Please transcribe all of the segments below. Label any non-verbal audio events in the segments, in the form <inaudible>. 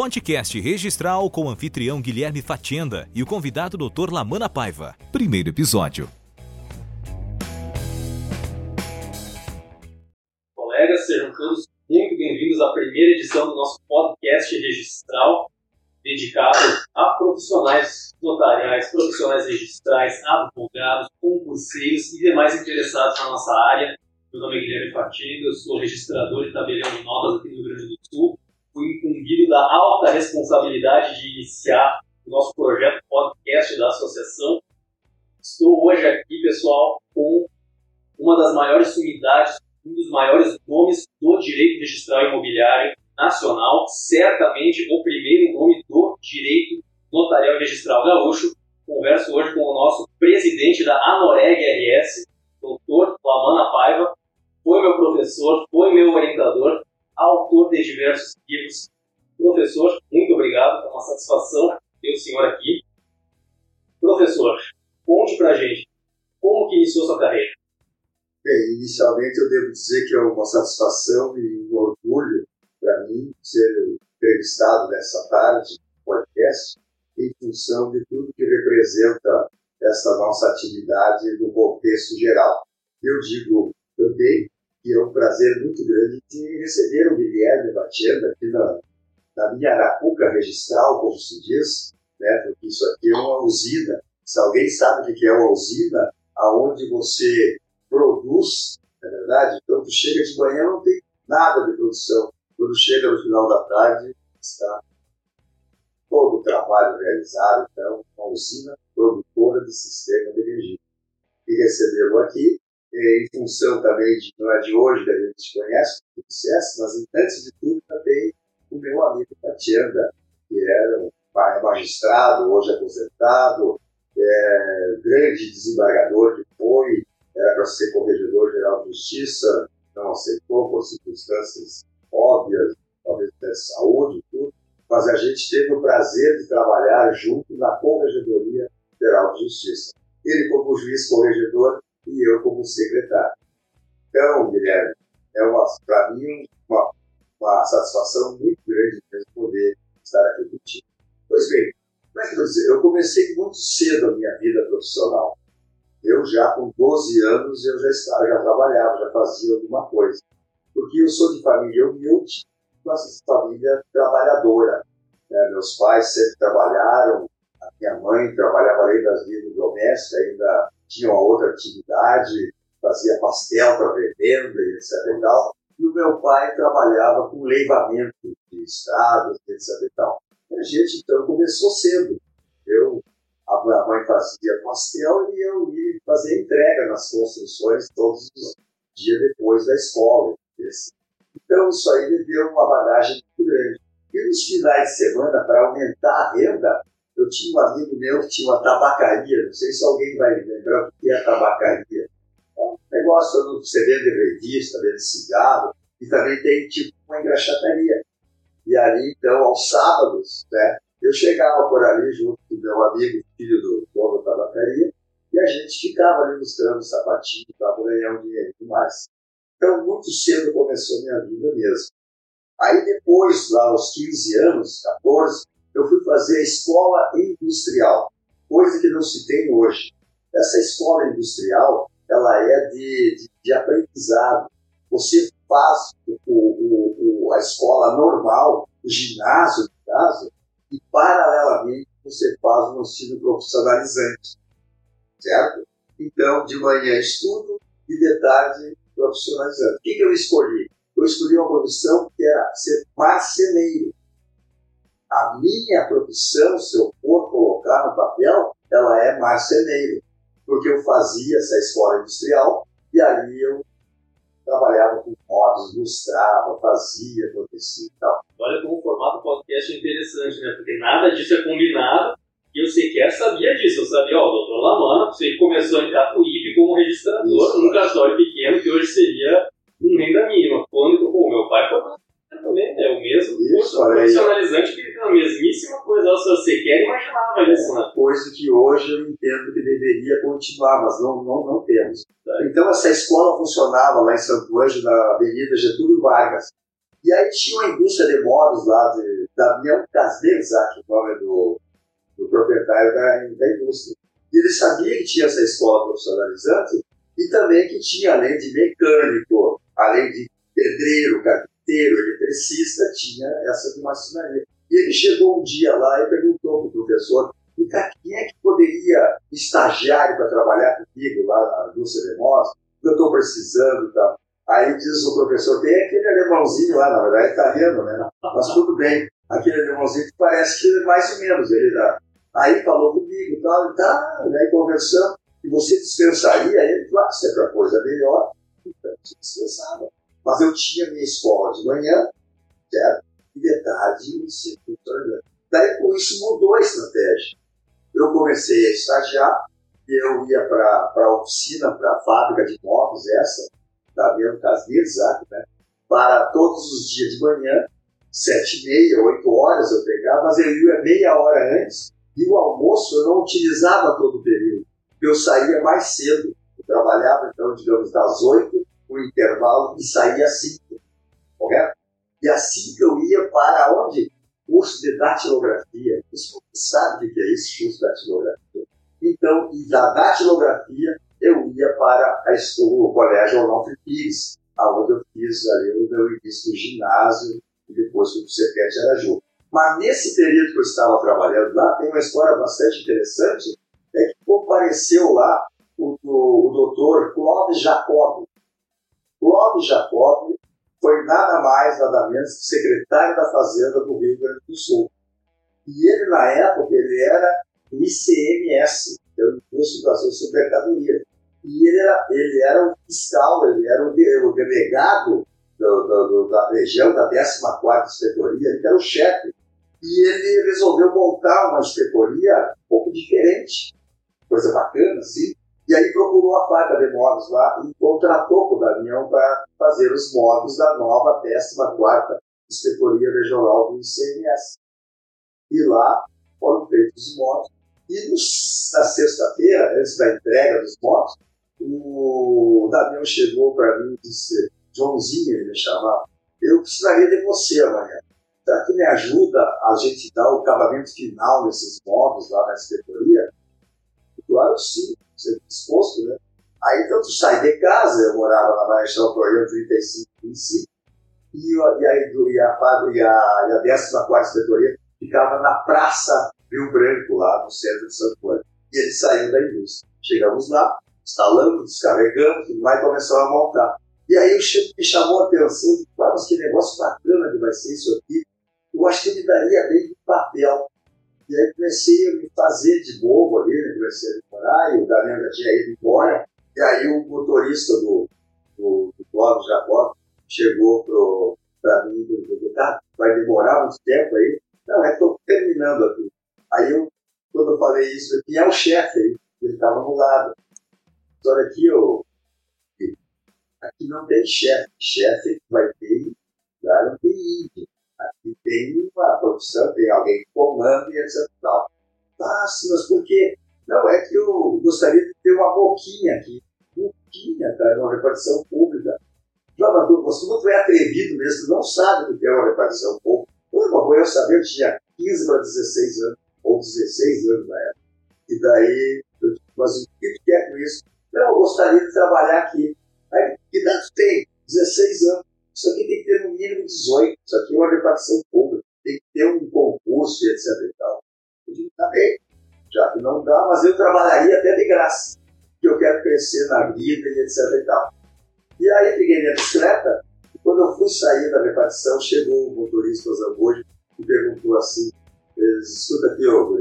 podcast registral com o anfitrião Guilherme Fatienda e o convidado Dr. Lamana Paiva. Primeiro episódio. Colegas, sejam todos muito bem-vindos à primeira edição do nosso podcast registral, dedicado a profissionais notariais, profissionais registrais, advogados, concurseiros e demais interessados na nossa área. Meu nome é Guilherme Fatienda, eu sou registrador e tabelião de notas aqui no Rio Grande do Sul fui incumbido da alta responsabilidade de iniciar o nosso projeto podcast da associação. Estou hoje aqui, pessoal, com uma das maiores unidades, um dos maiores nomes do direito registral imobiliário nacional, certamente o primeiro nome do direito notarial registral gaúcho. Converso hoje com o nosso presidente da Anoreg RS, doutor Lamana Paiva. Foi meu professor, foi meu orientador, autor de diversos livros. Professor, muito obrigado, é uma satisfação ter o senhor aqui. Professor, conte pra gente, como que iniciou sua carreira? Bem, inicialmente eu devo dizer que é uma satisfação e um orgulho para mim ser entrevistado nessa tarde podcast em função de tudo que representa essa nossa atividade no contexto geral. Eu digo também que é um prazer muito grande de receber o Guilherme Batenda aqui na, na minha Arapuca registral, como se diz, né? porque isso aqui é uma usina. Se alguém sabe o que é uma usina, aonde você produz, na é verdade, então tu chega de manhã não tem nada de produção. Quando chega no final da tarde, está todo o trabalho realizado, então, uma usina produtora de sistema de energia. E recebê-lo aqui em função também de, não é de hoje que a gente conhece, o sucesso, mas antes de tudo também o meu amigo Tatiana, que era um pai magistrado, hoje aposentado, é, grande desembargador que foi, era para ser corregedor-geral de justiça, não aceitou por circunstâncias óbvias, talvez de saúde tudo, mas a gente teve o prazer de trabalhar junto na Corregedoria Geral de Justiça. Ele como juiz corregedor e eu como secretário. Então, Guilherme, é para mim uma, uma satisfação muito grande mesmo poder estar aqui contigo. Pois bem, como é que eu dizer? Eu comecei muito cedo a minha vida profissional. Eu já com 12 anos eu já estava, já trabalhava, já fazia alguma coisa. Porque eu sou de família humilde, mas família trabalhadora. Né? Meus pais sempre trabalharam, a minha mãe trabalhava além das vidas domésticas, ainda tinha uma outra atividade, fazia pastel para revenda e etc e tal. E o meu pai trabalhava com leivamento de estradas, etc e tal. E a gente então começou cedo. Eu, a minha mãe fazia pastel e eu ia fazer entrega nas construções todos os dias depois da escola. Então isso aí me deu uma bagagem muito grande. E nos finais de semana, para aumentar a renda, eu tinha um amigo meu que tinha uma tabacaria, não sei se alguém vai lembrar o que é tabacaria. É um negócio onde você vende revista, vende cigarro, e também tem tipo uma engraxataria. E ali, então, aos sábados, né, eu chegava por ali junto com meu amigo, filho do dono da tabacaria, e a gente ficava ali mostrando sapatinho para ganhar um dinheiro mais. Então, muito cedo começou minha vida mesmo. Aí depois, lá aos 15 anos, 14, eu fui fazer a escola industrial, coisa que não se tem hoje. Essa escola industrial, ela é de, de, de aprendizado. Você faz o, o, o, a escola normal, o ginásio, no caso, e paralelamente você faz um ensino profissionalizante, certo? Então, de manhã estudo e de tarde profissionalizante. O que, que eu escolhi? Eu escolhi uma profissão que era ser marceneiro a minha profissão, se eu for colocar no papel, ela é marceneiro, porque eu fazia essa escola industrial e ali eu trabalhava com modos, ilustrava, fazia, acontecia e tal. Olha como o formato podcast é interessante, né? Porque nada disso é combinado e eu sequer sabia disso. Eu sabia, ó, o doutor Lamana, você começou em Tatuípe como registrador Isso, num cartório pequeno que hoje seria um renda mínima. Quando, pô, meu pai foi também é o mesmo isso, profissionalizante que é a mesmíssima coisa. Se você quer, imaginava isso, né? Coisa que hoje eu entendo que deveria continuar, mas não, não, não temos. Então, essa escola funcionava lá em Santo Ângelo, na Avenida Getúlio Vargas. E aí tinha uma indústria de móveis lá de Damião Casdezak, o nome do, do proprietário da, da indústria. E ele sabia que tinha essa escola profissionalizante e também que tinha, além de mecânico, além de pedreiro, carpinteiro, eletricista, tinha essa de marcenaria. E ele chegou um dia lá e perguntou para o professor quem é que poderia estagiário para trabalhar comigo lá na indústria de que eu estou precisando e tal. Aí diz o professor, tem aquele alemãozinho lá, na verdade é italiano, né? Mas tudo bem, aquele alemãozinho que parece que mais ou menos ele dá. Aí falou comigo e tal, e tá, aí conversando, e você dispensaria ele? Claro, se é para coisa melhor, então dispensava. Mas eu tinha minha escola de manhã, certo? E de tarde, o circuito Daí com isso mudou a estratégia eu comecei a estagiar, eu ia para a oficina, para a fábrica de móveis, essa, da mesmo Casnizak, né? para todos os dias de manhã, sete e meia, oito horas eu pegava, mas eu ia meia hora antes, e o almoço eu não utilizava todo o período, eu saía mais cedo, eu trabalhava então, digamos, das oito, o intervalo, e saía cinco, correto? E assim que eu ia para onde? curso de datilografia. Você sabe o que é esse curso de datilografia? Então, e da datilografia, eu ia para a escola, o colégio Onofre Pires, onde eu fiz ali o meu início no ginásio e depois fui para o Cepete Araju. Mas nesse período que eu estava trabalhando lá, tem uma história bastante interessante, é que compareceu lá o, o, o doutor Clóvis Jacob. Clóvis Jacob foi nada mais, nada menos que secretário da Fazenda do Rio Grande do Sul. E ele, na época, ele era do ICMS, que é o Imposto de Ação sobre Mercadoria. E ele era, ele era o fiscal, ele era o, o delegado do, do, do, da região, da 14ª Inspetoria, ele era o chefe. E ele resolveu montar uma inspetoria um pouco diferente, coisa bacana, assim, e aí procurou a fábrica de móveis lá e contratou com o Damião para fazer os móveis da nova 14ª Inspetoria Regional do ICMS. E lá foram feitos os móveis. E na sexta-feira, antes da entrega dos móveis, o Damião chegou para mim e disse, Joãozinho, ele me chamava, eu precisaria de você amanhã. Será que me ajuda a gente dar o acabamento final desses móveis lá na inspetoria? Claro, sim ser disposto, né? Aí tu sai de casa, eu morava na Marechal Floriano 35, 25, e, e, a, e, a, e, a, e a 14 Inspetoria ficava na Praça Rio Branco, lá no centro de Santo Antônio. E ele saiu da indústria. Chegamos lá, instalamos, descarregamos, tudo mais, começamos a montar. E aí o chefe me chamou a atenção, mas que negócio bacana que vai ser isso aqui. Eu acho que ele daria bem de papel. E aí comecei a me fazer de bobo ali, né? comecei a demorar, e o Daniel tinha ido embora. E aí o motorista do, do, do Jacob chegou para mim e falou, tá, vai demorar muito tempo aí? Não, é estou terminando aqui. Aí eu, quando eu falei isso aqui, é o chefe aí, ele estava no lado. Olha aqui, eu, aqui não tem chefe. Chefe vai ter, não tem índio. Aqui tem uma profissão, tem alguém que comanda e etc. Tal. Ah, mas por quê? Não, é que eu gostaria de ter uma boquinha aqui. Boquinha, cara, uma repartição pública. Jogador, você como é atrevido mesmo, não sabe o que é uma repartição pública. Uma boa eu saber, eu tinha 15 para 16 anos, ou 16 anos na época. E daí, eu, mas o que tu quer com isso? Não, eu gostaria de trabalhar aqui. Aí, que tanto tem? 16 anos. Isso aqui mínimo 18. Isso aqui é uma repartição pública. Tem que ter um concurso e etc. E tal. Eu digo, tá bem. Já que não dá, mas eu trabalharia até de graça. Que eu quero crescer na vida e etc. E tal. E aí peguei minha bicicleta. E quando eu fui sair da repartição, chegou o motorista Zambojo e perguntou assim: escuta aqui, ô,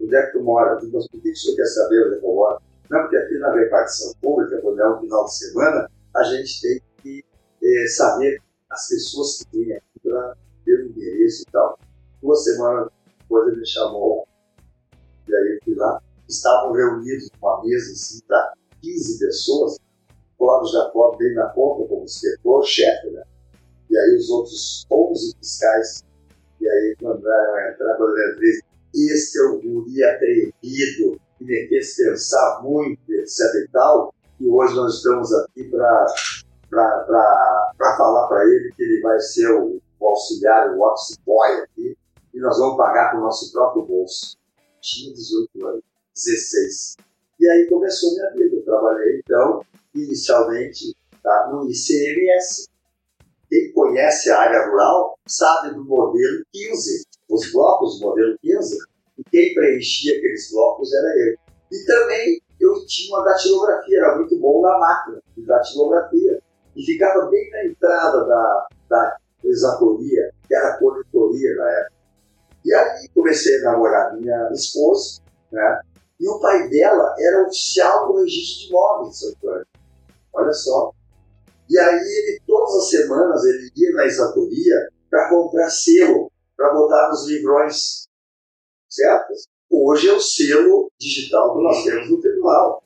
onde é que tu mora? Eu mas por que o senhor quer saber onde é que eu moro? Não, porque aqui na repartição pública, quando é um final de semana, a gente tem que é, saber as pessoas que vêm aqui para ter o endereço e tal. Duas semanas depois ele me chamou, e aí eu fui lá. Estavam reunidos numa mesa assim, para 15 pessoas. O Flávio Jacob veio na conta como inspetor, chefe, né? E aí os outros 11 fiscais, e aí mandaram entrar eu entrei. Esse é o guri atrevido, que me fez pensar muito, etc e tal. E hoje nós estamos aqui para para falar para ele que ele vai ser o, o auxiliar, o office boy aqui, nós vamos pagar com o nosso próprio bolso. Tinha 18 anos, 16. E aí começou minha vida. Eu trabalhei, então, inicialmente, tá, no ICMS. Quem conhece a área rural sabe do modelo 15, os blocos do modelo 15, e quem preenchia aqueles blocos era eu. E também eu tinha uma datilografia, era muito bom na máquina de datilografia. E ficava bem na entrada da, da exatoria, que era a coletoria na época. E aí comecei a namorar minha esposa, né? E o pai dela era oficial do registro de imóveis de Santo Antônio. Olha só. E aí ele, todas as semanas, ele ia na exatoria para comprar selo, para botar nos livrões. Certo? Hoje é o selo digital que nós temos no tribunal.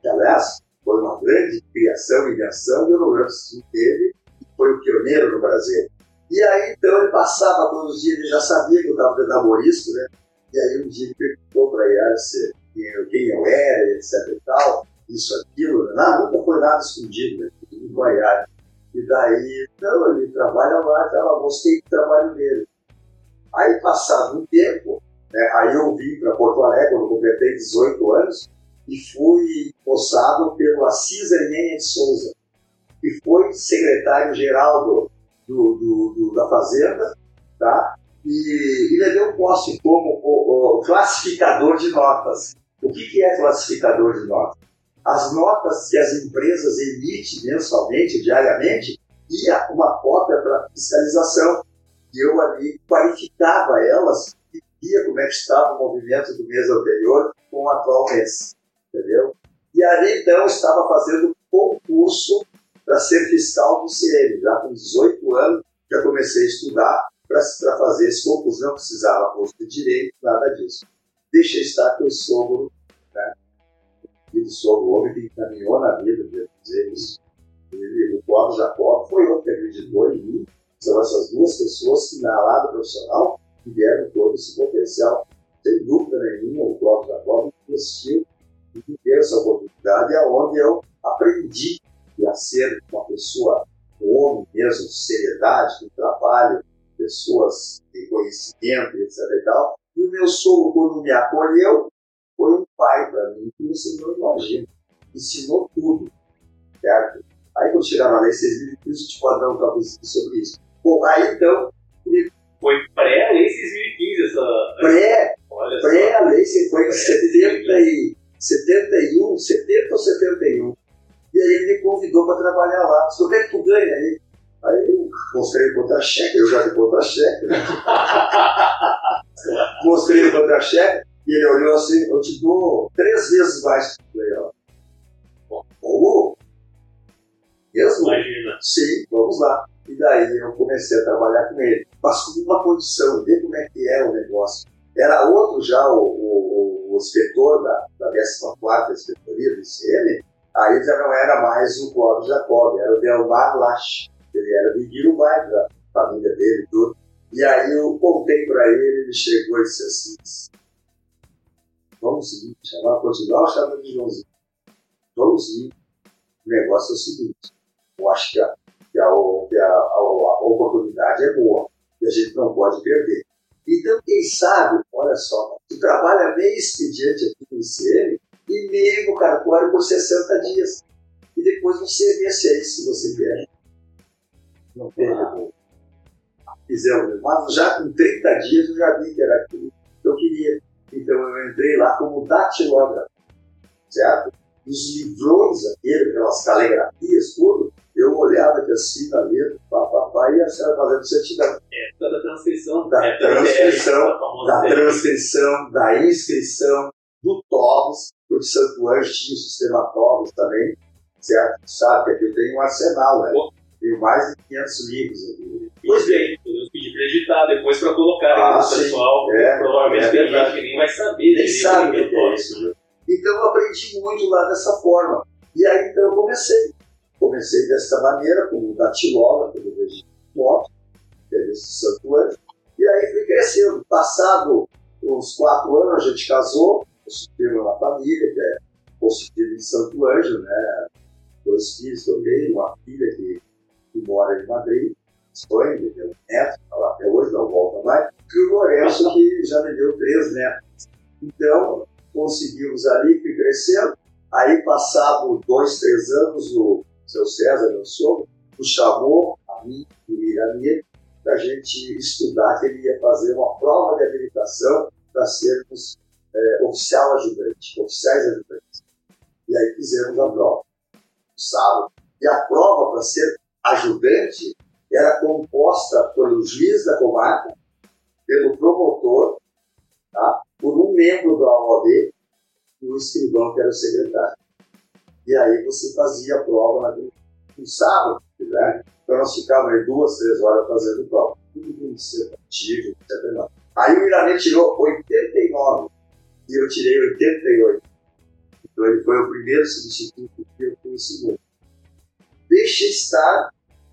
Que, aliás, foi uma grande criação e invenção do Rio Grande teve e foi o pioneiro no Brasil. E aí, então, ele passava todos os dias, ele já sabia que eu estava de namorisco, né? E aí, um dia ele perguntou para a quem eu era, etc e tal, isso, aquilo. Né? Não, nunca foi nada escondido, né? Tudo com a E daí, não, ele trabalha lá, então, gostei do trabalho dele. Aí, passado um tempo, né, aí eu vim para Porto Alegre, quando completei 18 anos, e fui possado pelo Assis Hernandes de Souza, que foi secretário-geral do, do, do, do, da Fazenda, tá? e, e deu posse como o, o, classificador de notas. O que, que é classificador de notas? As notas que as empresas emitem mensalmente, diariamente, e uma cópia para fiscalização. E eu ali qualificava elas e via como é que estava o movimento do mês anterior com o atual mês. Entendeu? E ali, então, estava fazendo concurso para ser fiscal do CM. Já com 18 anos, já comecei a estudar para fazer esse concurso. Não precisava posto de direito, nada disso. Deixa estar que o sogro, né? O sogro, o homem que encaminhou na vida, devo dizer isso. Ele, o Cláudio Jacob foi o que acreditou em mim. São essas duas pessoas que, na lado profissional, me deram todo esse potencial. Sem dúvida nenhuma, o Cláudio Jacob investiu e me deu essa oportunidade, aonde eu aprendi a ser uma pessoa, um homem mesmo, de seriedade, com trabalho, pessoas de conhecimento, etc. E, tal. e o meu sogro, quando me acolheu, foi um pai para mim que você não imagina. Ensinou tudo, certo? Aí quando chegar na lei 6.015, a gente pode dar um toquezinho sobre isso. Bom, aí então. Foi pré-lei 6.015 essa. Pré! Pré-lei, foi em 70 e, <laughs> 71, 70 ou 71. E aí ele me convidou para trabalhar lá. Disse, o que é que tu ganha aí? Aí eu mostrei o contra-cheque, eu já vi contra-cheque, né? <laughs> mostrei o contra-cheque e ele olhou assim, eu te dou três vezes mais. Falei, ó. Como? Mesmo? Imagina. Sim, vamos lá. E daí eu comecei a trabalhar com ele. Mas com uma condição, ver como é que é o negócio. Era outro já, o, o, o inspetor da, da 14ª Inspetoria do ICM, aí já não era mais o Clóvis Jacob, era o Delmar Lache ele era de Guilherme, da família dele e tudo. E aí eu contei para ele, ele chegou e disse assim, vamos seguir, chamar, continuar chamar de Joãozinho? Joãozinho, o negócio é o seguinte, eu acho que a, que a, que a, a, a oportunidade é boa e a gente não pode perder. Então, quem sabe, olha só, tu trabalha meio expediente aqui no ICM e meio no cartório por 60 dias. E depois você vê se é isso que você quer não teve Fizemos, mas já com 30 dias eu já vi que era aquilo que eu queria. Então eu entrei lá como datilógrafo, certo? Os livrões, aquele, aquelas caligrafias, tudo, eu olhava que assim na letra, papapá, e a senhora fazendo certidão. É, da transcrição. Da é, transcrição, é, da transcrição, da inscrição, do TOBS, porque Santo Anjo tinha o sistema TOBS também, certo? Sabe que aqui eu tenho um arsenal, né? Tenho mais de 500 livros aqui. Pois bem, podemos pedir para editar depois para colocar ah, o pessoal. É, provavelmente é tem gente que nem vai saber. Nem sabe o que é isso. Então eu aprendi muito lá dessa forma. E aí então eu comecei. Comecei dessa maneira, como datilógrafo do registro moto, esse Santo Anjo. E aí fui crescendo. Passado uns quatro anos, a gente casou, eu uma família, que é constituída em Santo Anjo, né? Dois filhos que tenho, uma filha que que mora em Madrid, Espanha, ele tem um neto, tá lá até hoje, não volta mais. E o Lourenço, que já me deu três netos. Então, conseguimos ali, fui crescendo. Aí, passado dois, três anos, o seu César, meu sogro, nos chamou, a mim e o Iramir, para a gente estudar que ele ia fazer uma prova de habilitação para sermos é, oficial ajudante, oficiais ajudantes. E aí fizemos a prova, no sábado. E a prova para ser ajudante era composta pelo juiz da comarca, pelo promotor, tá? por um membro da OAB e o escrivão, que era o secretário. E aí você fazia a prova no sábado, né? Então nós ficávamos aí duas, três horas fazendo prova. Tudo administrativo, etc. Aí o Iranê tirou 89 e eu tirei 88. Então ele foi o primeiro substituto e eu fui o segundo. Deixa estar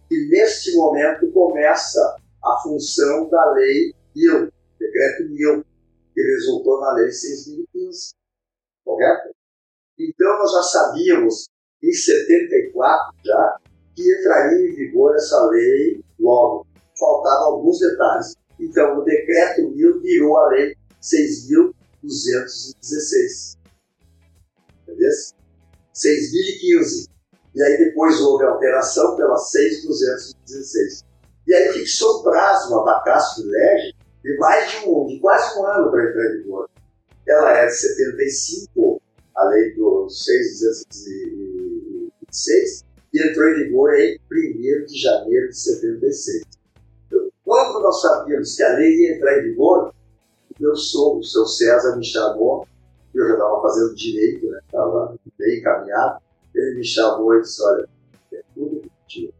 que neste momento começa a função da lei IL, decreto IL, que resultou na lei 6.015, correto? Então nós já sabíamos, em 74 já, que entraria em vigor essa lei logo. Faltavam alguns detalhes. Então o decreto IL virou a lei 6.216. Entendeu? 6.015. E aí depois houve alteração pela 6.216. E aí fixou prazo no abacaço do LEGE de mais de um, de quase um ano para entrar em vigor. Ela é de 75, a lei do 6.226, e entrou em vigor em 1 de janeiro de 76. Então, quando nós sabíamos que a lei ia entrar em vigor, meu sogro, o seu César, me chamou, eu já estava fazendo direito, estava né, bem encaminhado, ele me chamou e disse, olha, é tudo repetido.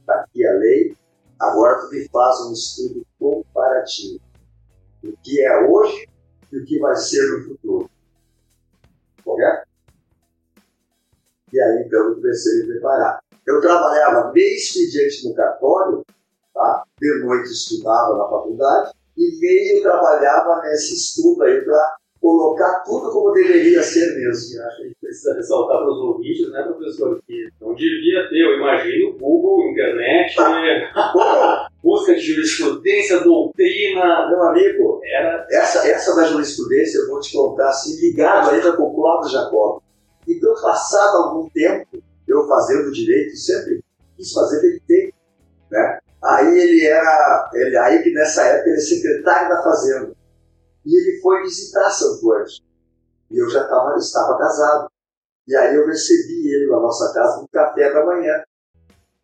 Está aqui a lei, agora tu me faz um estudo comparativo do que é hoje e o que vai ser no futuro. E aí, então, eu comecei a me preparar. Eu trabalhava bem expediente no cartório, tá? de noite estudava na faculdade, e meio trabalhava nesse estudo aí para colocar tudo como deveria ser mesmo. E acho que a gente precisa ressaltar para os ouvintes, né, professor, que não devia ter, eu imagino, Google, internet, <laughs> busca de jurisprudência, doutrina. Meu amigo, era... essa, essa da jurisprudência eu vou te contar assim, ligado ainda com o Cláudio Jacob. Então, passado algum tempo, eu fazendo direito, sempre quis fazer direito, né? Aí ele era, ele, aí que nessa época ele é secretário da Fazenda. E ele foi visitar Santo Anjo. E eu já tava, estava casado. E aí eu recebi ele na nossa casa no café da manhã.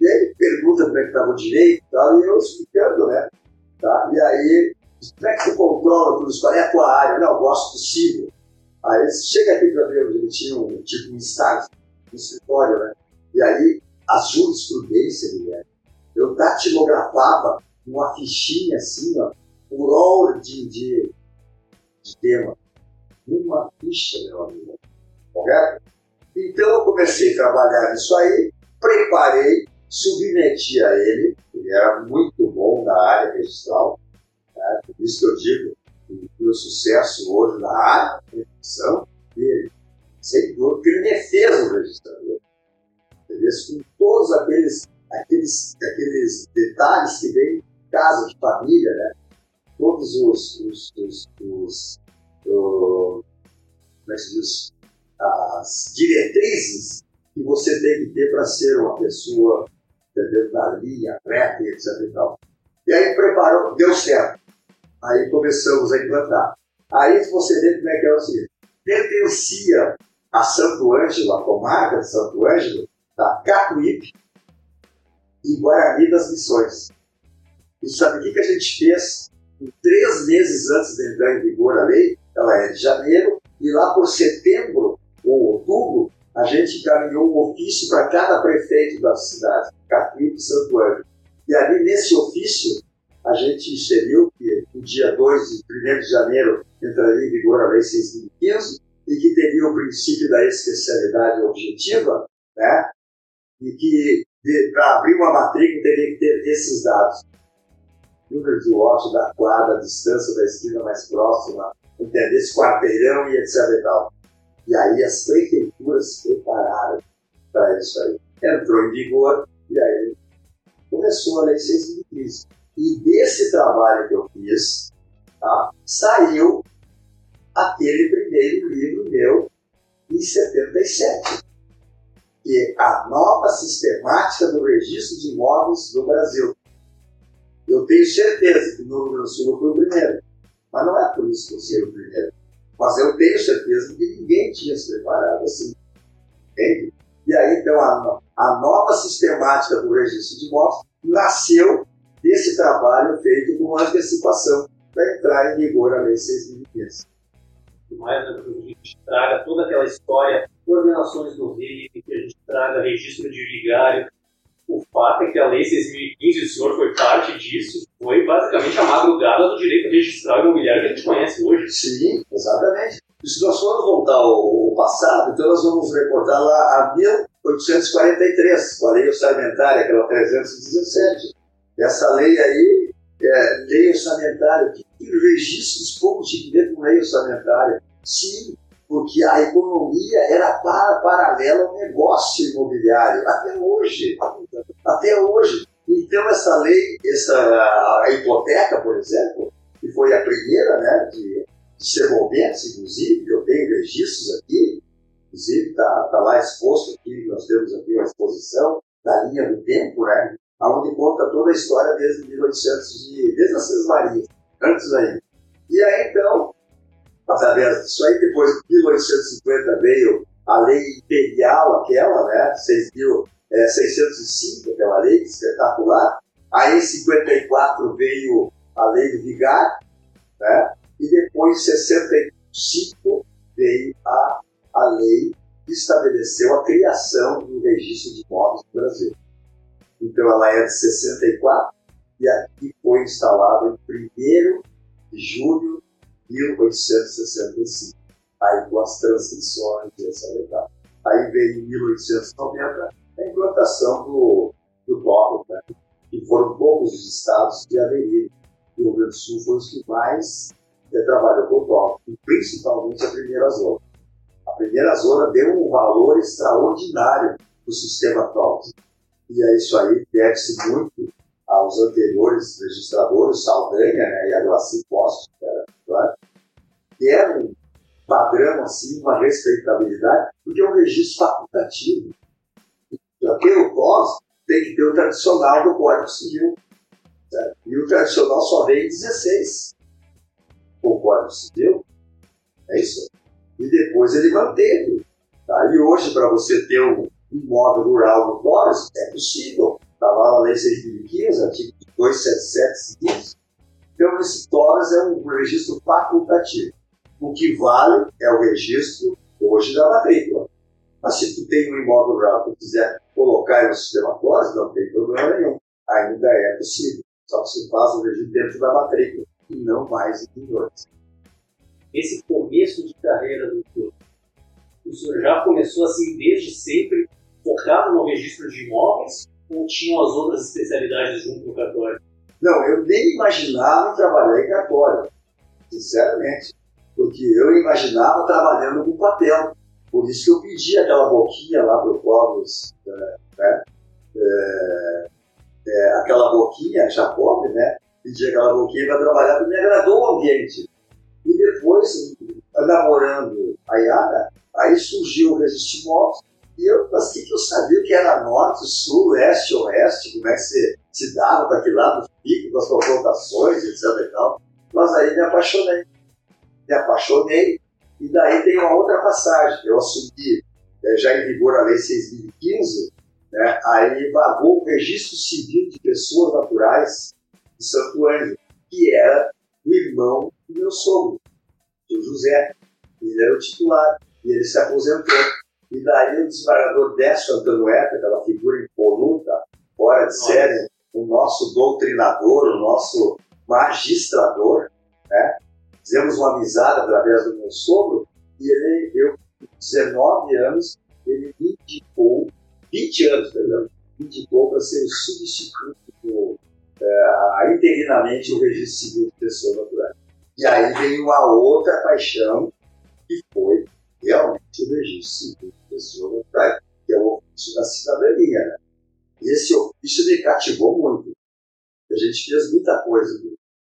E aí ele pergunta como é que estava o direito e tal, e eu explicando, né? Tá? E aí, como é que você controla tudo isso? Qual é a tua área? Não, eu gosto do signo. Aí chega aqui para ver ele tinha um tipo um estágio, um escritório, né? E aí, a jurisprudência, Guilherme, eu datilografava uma fichinha assim, ó, por hora de, de tema numa ficha, meu amigo. Correto? Então eu comecei a trabalhar nisso aí, preparei, submeti a ele, ele era muito bom na área registral, né? por isso que eu digo que o sucesso hoje na área da registração dele, sem dúvida, porque ele me fez o registrador. Entendeu? Com todos aqueles, aqueles, aqueles detalhes que vem casa de família, né? todos os, os, os, os como é que se diz, as diretrizes que você tem que ter para ser uma pessoa entendeu, na linha reta etc. E, tal. e aí preparou, deu certo. Aí começamos a implantar. Aí você vê como é que é o seguinte: pertencia a Santo Ângelo, a comarca de Santo Ângelo, da Catuípe e Guarani das Missões. E sabe o que, que a gente fez? três meses antes de entrar em vigor a lei, ela é de janeiro, e lá por setembro a gente encaminhou um ofício para cada prefeito da cidade, Catuípe e Santo Ângelo. E ali nesse ofício, a gente inseriu que no dia 2 de 1 de janeiro entraria em vigor a Lei 6.015 e que teria o princípio da especialidade objetiva, né? e que para abrir uma matrícula teria que ter esses dados número de lote da quadra, a distância da esquina mais próxima, entender esse quarteirão e etc e tal. E aí as prefeituras prepararam para isso aí. Entrou em vigor e aí começou a lei 6.015. E desse trabalho que eu fiz, tá? saiu aquele primeiro livro meu em 77, que é a nova sistemática do registro de imóveis do Brasil. Eu tenho certeza que no Rio Grande do fui o primeiro, mas não é por isso que eu sei o primeiro. Mas eu tenho certeza que ninguém tinha se preparado assim. Entende? E aí, então, a, a nova sistemática do registro de imóveis nasceu desse trabalho feito com antecipação para entrar em vigor a Lei 6.500. Mais que a gente traga toda aquela história, coordenações do rei, que a gente traga registro de vigário. O fato é que a Lei 6.015, o senhor foi parte disso, foi basicamente a madrugada do direito registral imobiliário que a gente conhece hoje. Sim, exatamente. E se nós formos voltar ao, passado, então nós vamos recordar lá a 1843, com a lei orçamentária, aquela 317. Essa lei aí, é, lei orçamentária, que, que registros pouco tinha que ver com lei orçamentária? Sim, porque a economia era para, paralela ao negócio imobiliário, até hoje. Até hoje. Então, essa lei, essa, a hipoteca, por exemplo, que foi a primeira né, de, de semoventes, inclusive, eu tenho registros aqui, inclusive está tá lá exposto aqui, nós temos aqui uma exposição da linha do tempo, né, onde conta toda a história desde 1800, de, desde as Seis Marias, antes ainda. E aí, então, através disso aí, depois de 1850 veio a lei imperial, aquela, né, 6.000 é, 605, aquela lei espetacular. Aí em 54 veio a lei do vigário, né? e depois em 65 veio a, a lei que estabeleceu a criação do registro de imóveis no Brasil. Então ela é de 64 e aqui foi instalada em 1 de julho de 1865. Aí com as transições dessa legal. Aí veio em 1890 a implantação do, do dólar, né? que foram poucos os estados que aderiram. O Rio Grande do Sul foi os que mais é, trabalhou com o dólar, e principalmente a primeira zona. A primeira zona deu um valor extraordinário para o sistema TOPS. E é isso aí deve-se muito aos anteriores registradores, Saldanha né, e a Glaci que era, claro, que era um padrão, assim, uma respeitabilidade, porque é um registro facultativo. Porque o pós tem que ter o tradicional do Código Civil. Certo? E o tradicional só vem em 16 com o Código Civil. É isso? E depois ele manteve. Tá? E hoje, para você ter um imóvel rural no TORS, é possível. Está lá na Lei 6.015, artigo 277 seguintes. Então, esse TORS é um registro facultativo. O que vale é o registro hoje da matrícula. Mas se tu tem um imóvel rural que tu quiser colocar no sistema COS, não tem problema nenhum. Ainda é possível. Só que se faz o regime dentro da matrícula e não mais em dois. Esse começo de carreira, doutor, o senhor já começou assim desde sempre, focado no registro de imóveis ou tinham as outras especialidades junto com o cartório? Não, eu nem imaginava trabalhar em cartório, sinceramente. Porque eu imaginava trabalhando com papel. Por isso que eu pedi aquela boquinha lá para o Clóvis, né? É, é, aquela boquinha, Jacob, né? Pedi aquela boquinha para trabalhar, porque me agradou o ambiente. E depois, namorando a Yara, aí surgiu o Resiste Motos, e eu, mas que, que eu sabia que era norte, sul, leste, oeste, como é que se, se dava para aquele lado, pico, com as confrontações, etc e tal. Mas aí me apaixonei. Me apaixonei e daí tem uma outra passagem, eu assumi é, já em vigor a Lei 6.015, né, aí vagou o registro civil de pessoas naturais de Santo Ângelo, que era o irmão do meu sogro, o José. Ele era o titular e ele se aposentou. E daí o desembargador Décio Antanoeta, aquela figura impoluta, fora de série, o nosso doutrinador, o nosso magistrador, né? Fizemos uma amizade através do meu sogro, e ele, eu, 19 anos, ele me indicou, 20 anos, perdão, me indicou para ser o substituto do, é, interinamente o registro civil de pessoa natural. E aí veio uma outra paixão, que foi realmente o registro civil de pessoa natural, que é o ofício da cidadania. Né? E esse ofício me cativou muito. A gente fez muita coisa.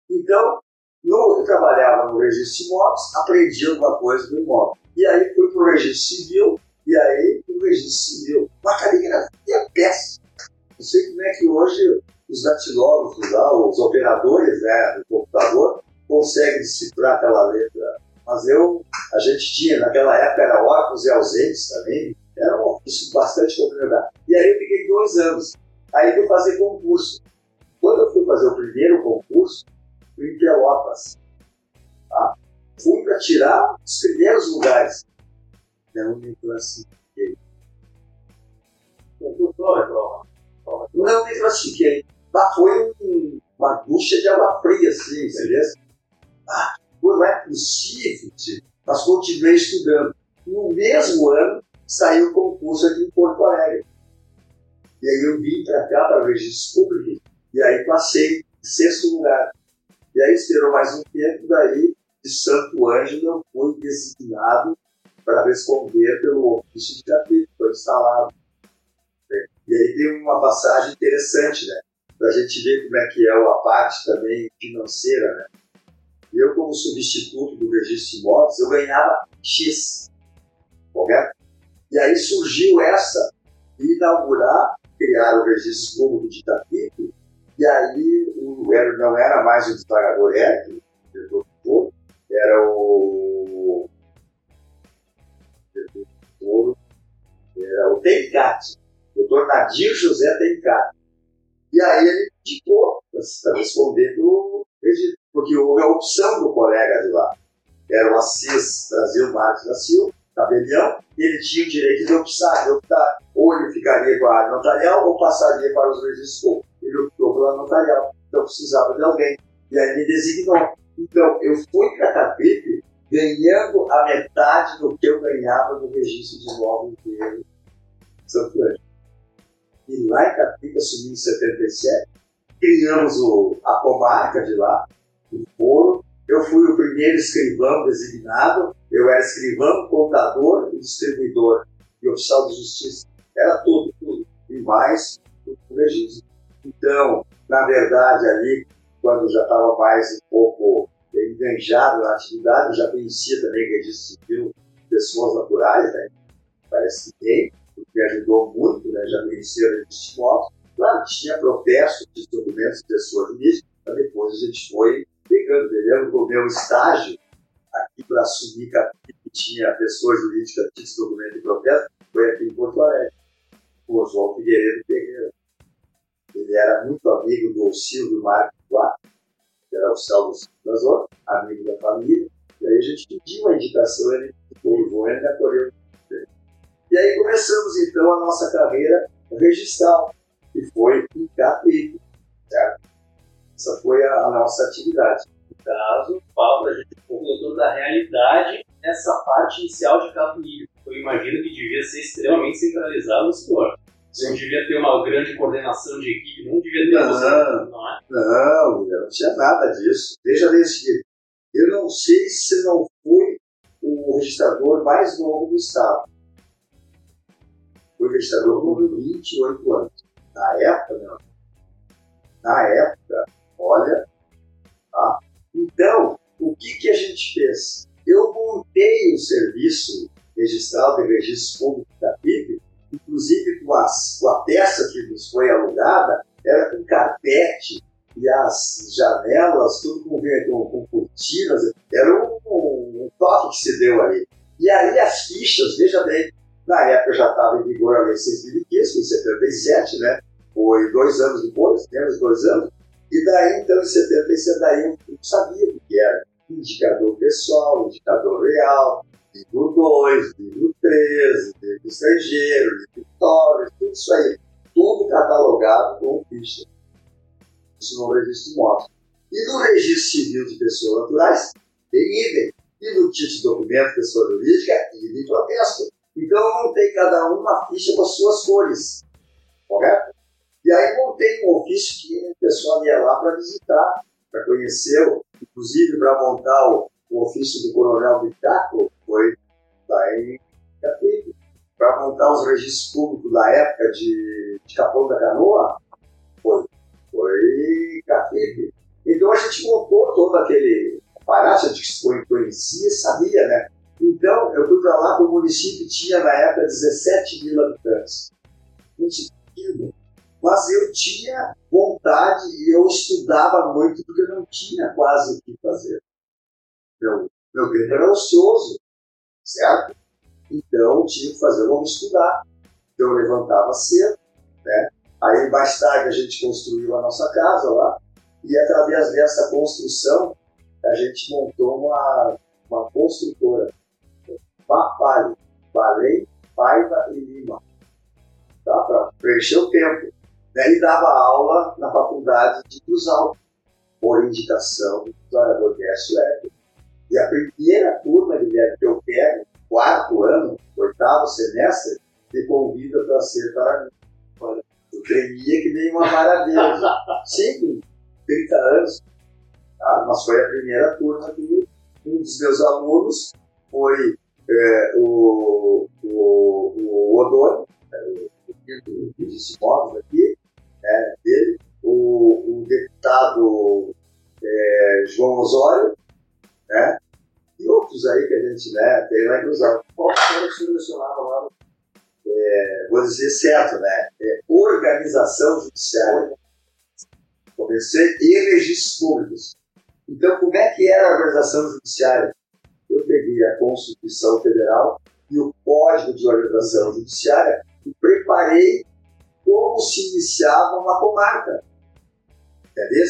Então, No, eu trabalhava no registro de imóveis, aprendi alguma coisa do imóvel. E aí fui para o registro civil, e aí o registro civil. Uma caligrafia péssima. Não sei como é que hoje os datilógrafos lá, os operadores né, do computador, conseguem decifrar aquela letra. Mas eu, a gente tinha, naquela época era óculos e ausentes também, era um ofício bastante complicado. E aí eu fiquei dois anos. Aí fui fazer concurso. Quando eu fui fazer o primeiro concurso, em Pelotas. Tá? Fui para tirar os primeiros lugares. Concurso, é prova. Não me classifiquei. Mas foi um, uma ducha de água fria, assim, beleza? Ah, não é possível, tipo. mas continuei estudando. No mesmo ano, saiu o concurso aqui em Porto Alegre. E aí eu vim para cá, para registro público, e aí passei em sexto lugar. E aí esperou mais um tempo, daí de Santo Ângelo fui designado para responder pelo ofício de capítulo, foi instalado. E aí tem uma passagem interessante, né? Para a gente ver como é que é a parte também financeira, né? Eu, como substituto do registro de imóveis, eu ganhava X, correto? E aí surgiu essa, inaugurar, criar o registro público de Itapico, e aí o, era, não era mais o desembargador Eric, era o era o Tencate, o doutor Nadir José Tencate. E aí ele indicou para responder o registro, porque houve a opção do colega de lá. Era o Assis Brasil Marques da Silva, tabelião, ele tinha o direito de optar, de optar. Ou ele ficaria com a área notarial ou passaria para os registros Optou pela notarial, então precisava de alguém. E aí me designou. Então, eu fui para Capipe ganhando a metade do que eu ganhava no registro de imóveis de Santo Ângelo. E lá em Capipe, assumi em 77, criamos o, a comarca de lá, o foro, eu fui o primeiro escrivão designado, eu era escrivão, contador distribuidor e oficial de justiça. Era tudo, tudo. E mais o registro. Então, na verdade, ali, quando já estava mais um pouco enganjado na atividade, eu já conhecia também registro civil, pessoas naturais, né? Parece que tem, me ajudou muito, né? já o registro de motos. Claro, tinha protesto de documentos de pessoa jurídica, mas depois a gente foi pegando. Me lembro do meu estágio aqui para assumir que tinha pessoa jurídica que tinha documento de protesto, foi aqui em Porto Alegre, o João Figueiredo Pereira. Ele era muito amigo do Silvio Marques lá, que era oficial da zona, amigo da família, e aí a gente pediu uma indicação, ele curvou, ele acolheu. E aí começamos então a nossa carreira registral, que foi em Catuípe, certo? Essa foi a, a nossa atividade. No caso, para a gente doutor, da realidade nessa parte inicial de Livre. Eu imagino que devia ser extremamente centralizado no senhor. Não devia ter uma grande coordenação de equipe, não devia ter não, você, não é? Não, não tinha nada disso. Veja bem o seguinte, eu não sei se não fui o registrador mais novo do Estado. Fui registrador com 28 anos. Na época, não. Na época, Olha, tá? Então, o que, que a gente fez? Eu montei o um serviço registrado em registro público inclusive com, as, com a peça que nos foi alugada, era com carpete e as janelas, tudo com, com, com cortinas, era um, um, um, toque que se deu ali. E aí as fichas, veja bem, na época já estava em vigor a lei 6.015, em 77, né? Foi dois anos depois, menos dois anos, e daí, então, em 77, daí eu sabia o que era indicador pessoal, indicador real, livro 2, livro 13, livro estrangeiro, livro Vitória, tudo isso aí. Tudo catalogado com ficha. Isso no registro motos. E no registro civil de pessoas naturais, tem idem. E no título de documento, pessoa jurídica, idem protesto. Então montei cada um uma ficha com as suas cores. Correto? E aí montei um ofício que o pessoal ia lá para visitar, para conhecer, inclusive para montar o, o, ofício do Coronel Bitaco, foi lá em Capipe. Para montar os registros públicos da época de, de Capão da Canoa, foi, foi Capipe. Então a gente montou todo aquele aparato, a gente conhecia, sabia, né? Então eu fui para lá, o município tinha na época 17 mil habitantes. Mas eu tinha vontade e eu estudava muito porque eu não tinha quase o que fazer. Meu, meu tempo era ocioso, certo? Então tinha que fazer, vamos estudar. Então eu levantava cedo, né? Aí mais tarde a gente construiu a nossa casa lá e através dessa construção a gente montou uma, uma construtora, Bapalho, Balém, Paiva e Lima, tá? para preencher o tempo. Né? E dava aula na faculdade de Cruzal, por indicação do orador Guerço Weber. E a primeira turma, Guilherme, que eu pego, quarto ano, oitavo semestre, me convida para ser para mim. Eu tremia que nem uma maravilha. <laughs> Sim, 30 anos. Tá? Mas foi a primeira turma que um dos meus alunos foi é, o, o, o Odônio, é, o Regis Móveis aqui, né, dele, o, o deputado é, João Osório, né, e outros aí que a gente né, tem lá em Cruzado. Qual que selecionava lá? É, vou dizer certo, né? É, organização judiciária. Comecei e registros públicos. Então, como é que era a organização judiciária? Eu peguei a Constituição Federal e o Código de Organização Judiciária e preparei como se iniciava uma comarca. Entendeu?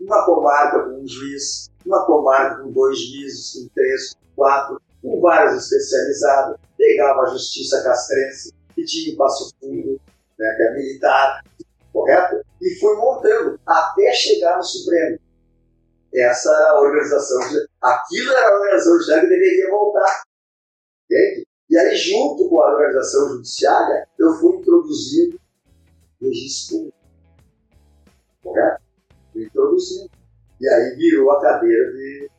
Uma comarca com um juiz, uma comarca com dois juízes, com três, quatro, com vários especializados. Pegava a justiça castrense, que tinha em Passo Fundo, né, que é militar, correto? E fui montando até chegar no Supremo. Essa era a organização, aquilo era a organização judiciária que deveria voltar. Entende? E aí, junto com a organização judiciária, eu fui introduzindo registro público. Correto? Introduzindo. E aí virou a cadeira de,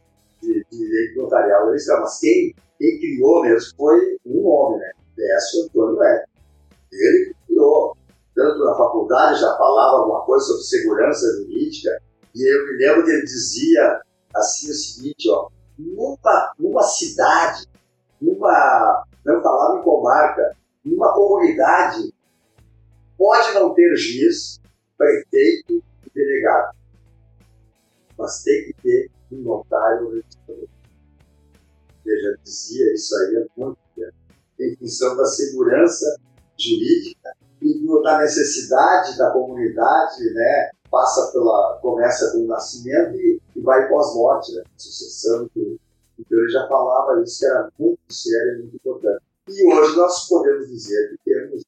de, de direito notarial registral. Mas quem, quem criou mesmo foi um homem, né? Décio Antônio Eck. Ele criou. Tanto na faculdade já falava alguma coisa sobre segurança jurídica, e eu me lembro que ele dizia assim o seguinte, ó, numa, numa cidade, numa, não falava em comarca, numa comunidade, pode não ter juiz, prefeito e delegado, mas tem que ter um notário registrador. Veja, dizia isso aí há muito tempo, em função da segurança jurídica e da necessidade da comunidade, né, passa pela, começa com o nascimento e, e vai pós-morte, né? Sucessão. Então ele já falava isso que era muito sério e muito importante. E hoje nós podemos dizer que temos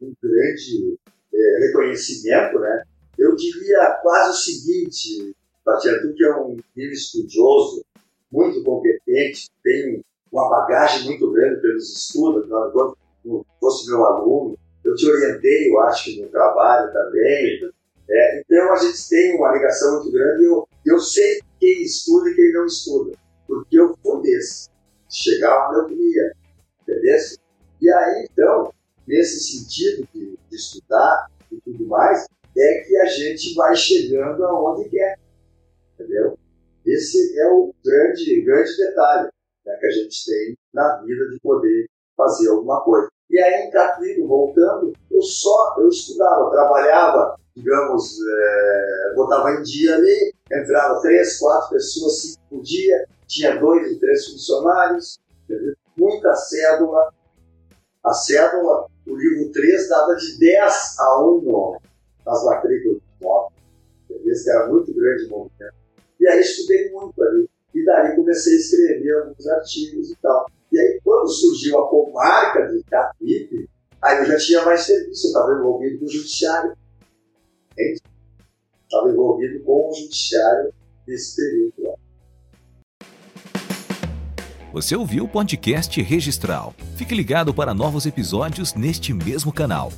um grande é, reconhecimento, né? Eu diria quase o seguinte, Tatiana, que é um menino estudioso, muito competente, tem uma bagagem muito grande pelos estudos, quando fosse meu aluno, eu te orientei, eu acho no trabalho também, é, então a gente tem uma ligação muito grande. Eu, eu sei quem estuda e quem não estuda, porque eu fui desse. Chegar onde eu queria, entendeu? E aí, então, nesse sentido de, de, estudar e tudo mais, é que a gente vai chegando aonde quer, entendeu? Esse é o grande, grande detalhe né, que a gente tem na vida de poder fazer alguma coisa. E aí, em Catrigo, voltando, eu só eu estudava, trabalhava digamos, é, botava em dia ali, entrava três, quatro pessoas, cinco por dia, tinha dois e três funcionários, muita cédula. A cédula, o livro 3 dava de 10 a 1 no, nas matrículas do moto. Esse era muito grande o movimento. E aí estudei muito ali. E daí comecei a escrever alguns artigos e tal. E aí quando surgiu a comarca de Catipe, aí eu já tinha mais serviço, eu estava envolvido com o judiciário estava envolvido com o judiciário nesse período lá. Você ouviu o podcast Registral. Fique ligado para novos episódios neste mesmo canal.